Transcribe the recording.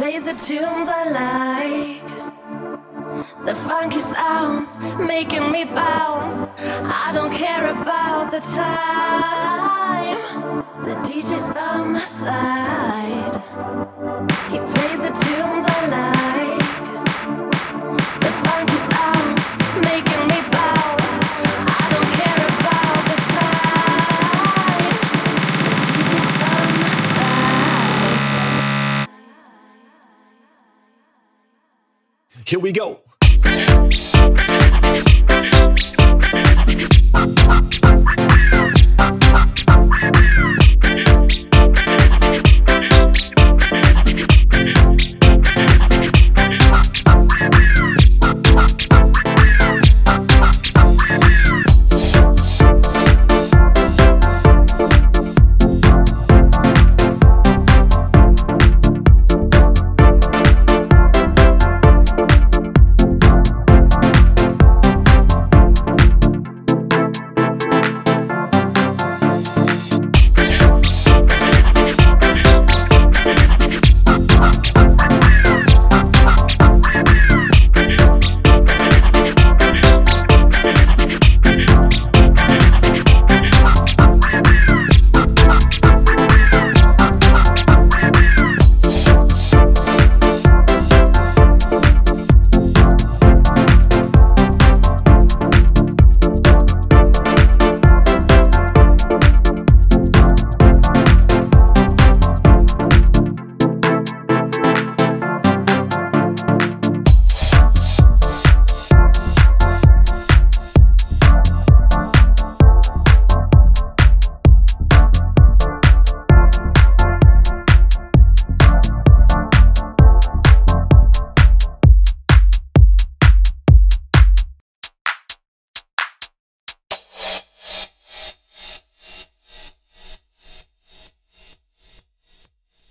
plays the tunes I like. The funky sounds making me bounce. I don't care about the time. The DJ's by my side. Here we go.